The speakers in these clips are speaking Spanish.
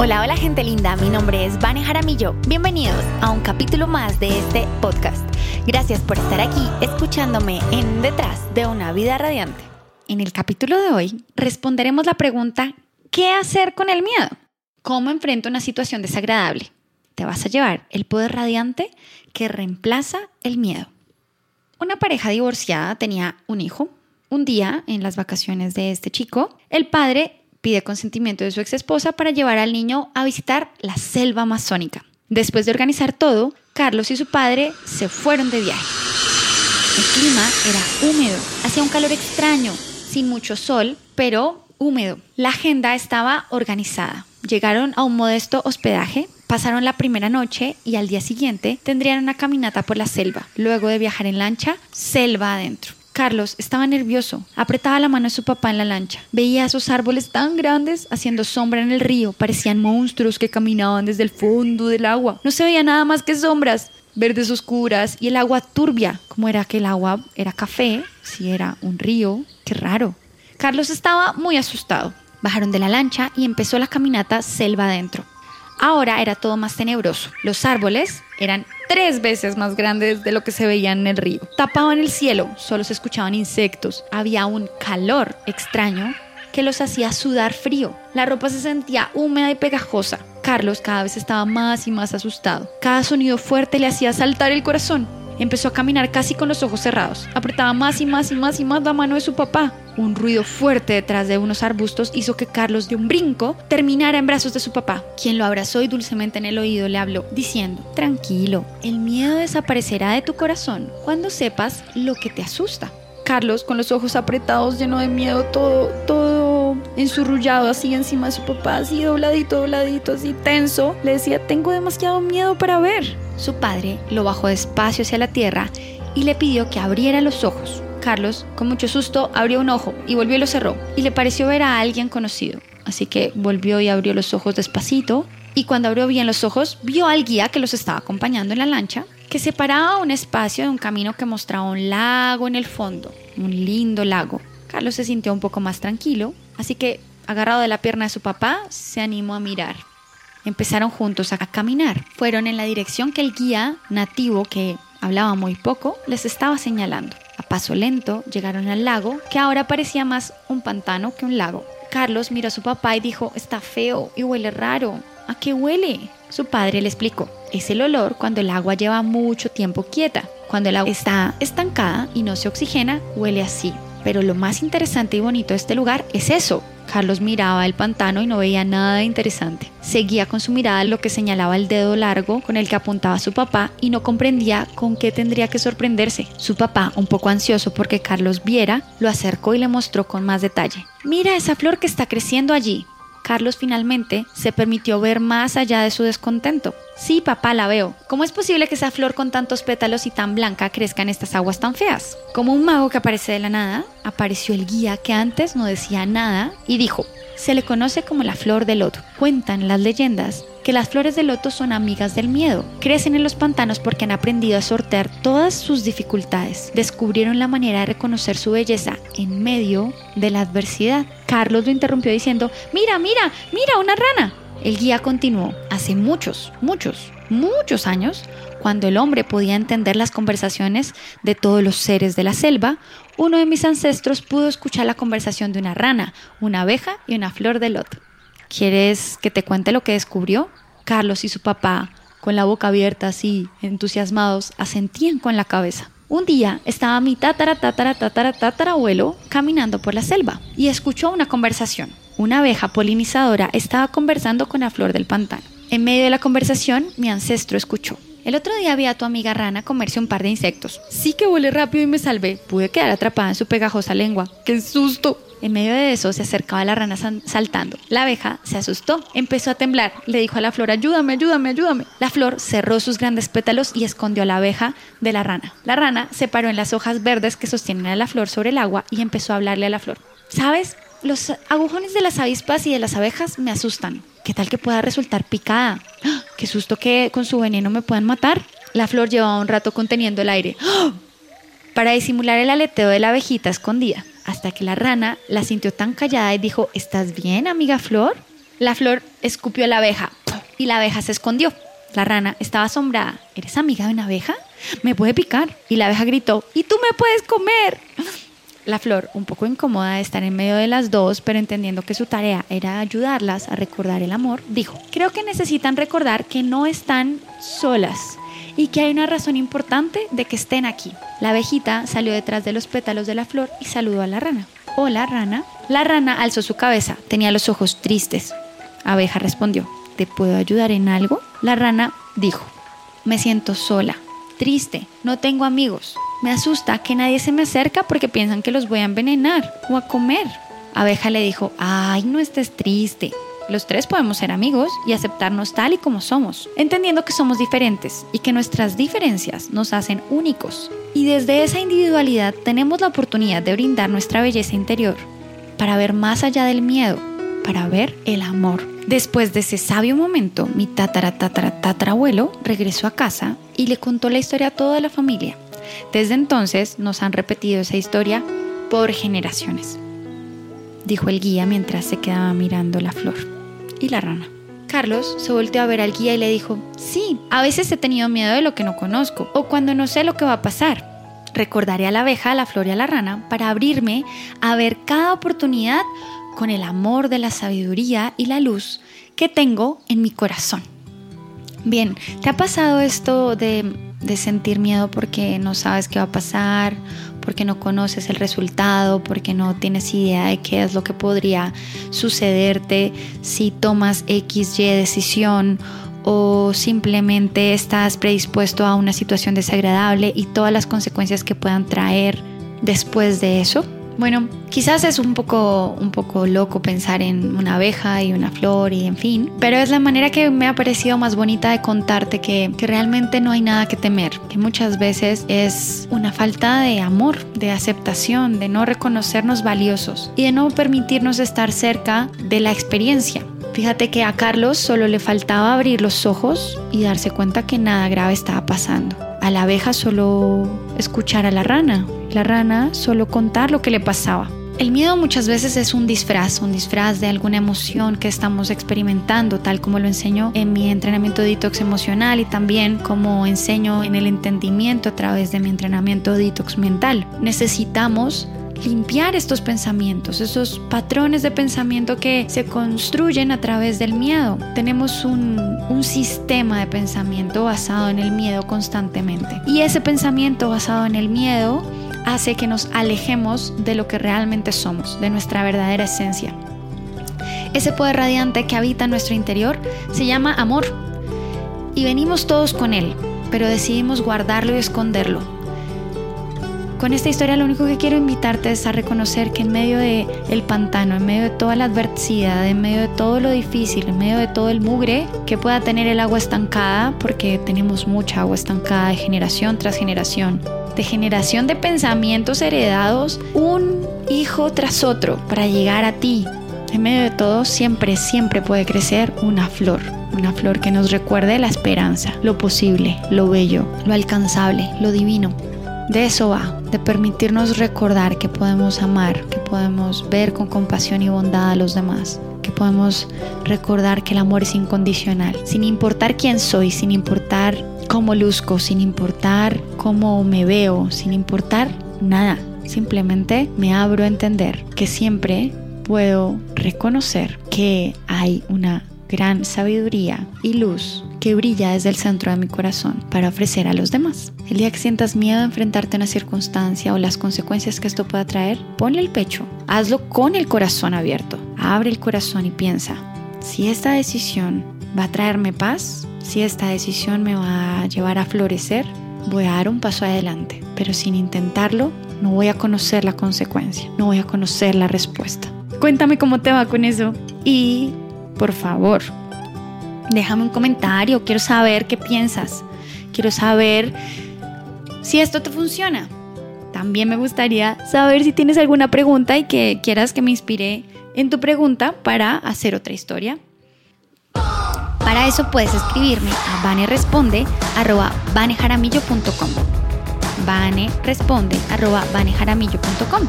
Hola, hola gente linda, mi nombre es Vane Jaramillo. Bienvenidos a un capítulo más de este podcast. Gracias por estar aquí escuchándome en Detrás de una vida radiante. En el capítulo de hoy responderemos la pregunta ¿qué hacer con el miedo? ¿Cómo enfrento una situación desagradable? Te vas a llevar el poder radiante que reemplaza el miedo. Una pareja divorciada tenía un hijo. Un día, en las vacaciones de este chico, el padre pide consentimiento de su ex esposa para llevar al niño a visitar la selva amazónica. Después de organizar todo, Carlos y su padre se fueron de viaje. El clima era húmedo, hacía un calor extraño, sin mucho sol, pero húmedo. La agenda estaba organizada. Llegaron a un modesto hospedaje, pasaron la primera noche y al día siguiente tendrían una caminata por la selva. Luego de viajar en lancha, selva adentro. Carlos estaba nervioso. Apretaba la mano de su papá en la lancha. Veía esos árboles tan grandes haciendo sombra en el río. Parecían monstruos que caminaban desde el fondo del agua. No se veía nada más que sombras verdes oscuras y el agua turbia. como era que el agua era café? Si era un río. Qué raro. Carlos estaba muy asustado. Bajaron de la lancha y empezó la caminata selva adentro. Ahora era todo más tenebroso. Los árboles eran tres veces más grandes de lo que se veían en el río. Tapaban el cielo, solo se escuchaban insectos. Había un calor extraño que los hacía sudar frío. La ropa se sentía húmeda y pegajosa. Carlos cada vez estaba más y más asustado. Cada sonido fuerte le hacía saltar el corazón. Empezó a caminar casi con los ojos cerrados. Apretaba más y más y más y más la mano de su papá. Un ruido fuerte detrás de unos arbustos hizo que Carlos de un brinco terminara en brazos de su papá, quien lo abrazó y dulcemente en el oído le habló, diciendo, tranquilo, el miedo desaparecerá de tu corazón cuando sepas lo que te asusta. Carlos, con los ojos apretados, lleno de miedo, todo, todo ensurrullado así encima de su papá, así dobladito, dobladito, así tenso, le decía, tengo demasiado miedo para ver. Su padre lo bajó despacio hacia la tierra y le pidió que abriera los ojos. Carlos, con mucho susto, abrió un ojo y volvió y lo cerró. Y le pareció ver a alguien conocido. Así que volvió y abrió los ojos despacito. Y cuando abrió bien los ojos, vio al guía que los estaba acompañando en la lancha, que separaba un espacio de un camino que mostraba un lago en el fondo. Un lindo lago. Carlos se sintió un poco más tranquilo, así que, agarrado de la pierna de su papá, se animó a mirar. Empezaron juntos a caminar. Fueron en la dirección que el guía nativo, que hablaba muy poco, les estaba señalando. Paso lento llegaron al lago, que ahora parecía más un pantano que un lago. Carlos miró a su papá y dijo, está feo y huele raro. ¿A qué huele? Su padre le explicó, es el olor cuando el agua lleva mucho tiempo quieta. Cuando el agua está estancada y no se oxigena, huele así. Pero lo más interesante y bonito de este lugar es eso, Carlos miraba el pantano y no veía nada interesante. Seguía con su mirada lo que señalaba el dedo largo con el que apuntaba su papá y no comprendía con qué tendría que sorprenderse. Su papá, un poco ansioso porque Carlos viera, lo acercó y le mostró con más detalle. Mira esa flor que está creciendo allí. Carlos finalmente se permitió ver más allá de su descontento. Sí, papá, la veo. ¿Cómo es posible que esa flor con tantos pétalos y tan blanca crezca en estas aguas tan feas? Como un mago que aparece de la nada, apareció el guía que antes no decía nada y dijo, se le conoce como la flor de loto. Cuentan las leyendas que las flores de loto son amigas del miedo. Crecen en los pantanos porque han aprendido a sortear todas sus dificultades. Descubrieron la manera de reconocer su belleza en medio de la adversidad. Carlos lo interrumpió diciendo, mira, mira, mira, una rana. El guía continuó, hace muchos, muchos, muchos años, cuando el hombre podía entender las conversaciones de todos los seres de la selva, uno de mis ancestros pudo escuchar la conversación de una rana, una abeja y una flor de loto. ¿Quieres que te cuente lo que descubrió? Carlos y su papá, con la boca abierta así, entusiasmados, asentían con la cabeza. Un día estaba mi tatara, tatara, tatara, tatarabuelo caminando por la selva y escuchó una conversación. Una abeja polinizadora estaba conversando con la flor del pantano. En medio de la conversación, mi ancestro escuchó. El otro día vi a tu amiga rana comerse un par de insectos. Sí que volé rápido y me salvé. Pude quedar atrapada en su pegajosa lengua. ¡Qué susto! En medio de eso se acercaba la rana saltando. La abeja se asustó, empezó a temblar, le dijo a la flor, ayúdame, ayúdame, ayúdame. La flor cerró sus grandes pétalos y escondió a la abeja de la rana. La rana se paró en las hojas verdes que sostienen a la flor sobre el agua y empezó a hablarle a la flor. ¿Sabes? Los agujones de las avispas y de las abejas me asustan. ¿Qué tal que pueda resultar picada? ¡Ah! ¡Qué susto que con su veneno me puedan matar! La flor llevaba un rato conteniendo el aire. ¡Ah! Para disimular el aleteo de la abejita escondida hasta que la rana la sintió tan callada y dijo, ¿estás bien, amiga Flor? La flor escupió a la abeja y la abeja se escondió. La rana estaba asombrada. ¿Eres amiga de una abeja? Me puede picar. Y la abeja gritó, ¿y tú me puedes comer? La flor, un poco incómoda de estar en medio de las dos, pero entendiendo que su tarea era ayudarlas a recordar el amor, dijo, creo que necesitan recordar que no están solas y que hay una razón importante de que estén aquí. La abejita salió detrás de los pétalos de la flor y saludó a la rana. Hola, rana. La rana alzó su cabeza, tenía los ojos tristes. Abeja respondió, ¿te puedo ayudar en algo? La rana dijo, me siento sola, triste, no tengo amigos. Me asusta que nadie se me acerca porque piensan que los voy a envenenar o a comer. Abeja le dijo, ay, no estés triste. Los tres podemos ser amigos y aceptarnos tal y como somos, entendiendo que somos diferentes y que nuestras diferencias nos hacen únicos. Y desde esa individualidad tenemos la oportunidad de brindar nuestra belleza interior para ver más allá del miedo, para ver el amor. Después de ese sabio momento, mi tatara tatara tatarabuelo regresó a casa y le contó la historia a toda la familia. Desde entonces nos han repetido esa historia por generaciones, dijo el guía mientras se quedaba mirando la flor y la rana. Carlos se volteó a ver al guía y le dijo, sí, a veces he tenido miedo de lo que no conozco o cuando no sé lo que va a pasar. Recordaré a la abeja, a la flor y a la rana para abrirme a ver cada oportunidad con el amor de la sabiduría y la luz que tengo en mi corazón. Bien, ¿te ha pasado esto de, de sentir miedo porque no sabes qué va a pasar, porque no conoces el resultado, porque no tienes idea de qué es lo que podría sucederte si tomas X, Y decisión o simplemente estás predispuesto a una situación desagradable y todas las consecuencias que puedan traer después de eso? Bueno, quizás es un poco, un poco loco pensar en una abeja y una flor y en fin, pero es la manera que me ha parecido más bonita de contarte que, que realmente no hay nada que temer, que muchas veces es una falta de amor, de aceptación, de no reconocernos valiosos y de no permitirnos estar cerca de la experiencia. Fíjate que a Carlos solo le faltaba abrir los ojos y darse cuenta que nada grave estaba pasando. A la abeja solo escuchar a la rana la rana solo contar lo que le pasaba. El miedo muchas veces es un disfraz, un disfraz de alguna emoción que estamos experimentando, tal como lo enseño en mi entrenamiento detox emocional y también como enseño en el entendimiento a través de mi entrenamiento detox mental. Necesitamos limpiar estos pensamientos, esos patrones de pensamiento que se construyen a través del miedo. Tenemos un, un, sistema de pensamiento basado en el miedo constantemente. Y ese pensamiento basado en el miedo hace que nos alejemos de lo que realmente somos, de nuestra verdadera esencia. Ese poder radiante que habita en nuestro interior se llama amor y venimos todos con él, pero decidimos guardarlo y esconderlo. Con esta historia lo único que quiero invitarte es a reconocer que en medio de el pantano, en medio de toda la adversidad, en medio de todo lo difícil, en medio de todo el mugre que pueda tener el agua estancada, porque tenemos mucha agua estancada de generación tras generación, de generación de pensamientos heredados un hijo tras otro para llegar a ti. En medio de todo siempre, siempre puede crecer una flor, una flor que nos recuerde la esperanza, lo posible, lo bello, lo alcanzable, lo divino. De eso va, de permitirnos recordar que podemos amar, que podemos ver con compasión y bondad a los demás, podemos recordar que el amor es incondicional, sin importar quién soy, sin importar cómo luzco, sin importar cómo me veo, sin importar nada. Simplemente me abro a entender que siempre puedo reconocer que hay una gran sabiduría y luz que brilla desde el centro de mi corazón para ofrecer a los demás. El día que sientas miedo a enfrentarte a una circunstancia o las consecuencias que esto pueda traer, ponle el pecho, hazlo con el corazón abierto. Abre el corazón y piensa, si esta decisión va a traerme paz, si esta decisión me va a llevar a florecer, voy a dar un paso adelante, pero sin intentarlo no voy a conocer la consecuencia, no voy a conocer la respuesta. Cuéntame cómo te va con eso y, por favor, déjame un comentario, quiero saber qué piensas, quiero saber si esto te funciona. También me gustaría saber si tienes alguna pregunta y que quieras que me inspire en tu pregunta para hacer otra historia. Para eso puedes escribirme a vaneresponde.com vaneresponde.com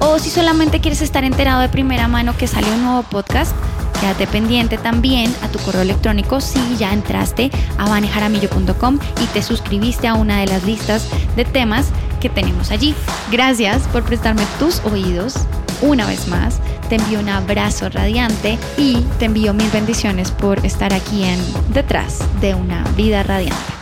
O si solamente quieres estar enterado de primera mano que sale un nuevo podcast, Quédate pendiente también a tu correo electrónico si ya entraste a vanejaramillo.com y te suscribiste a una de las listas de temas que tenemos allí. Gracias por prestarme tus oídos una vez más. Te envío un abrazo radiante y te envío mil bendiciones por estar aquí en Detrás de una vida radiante.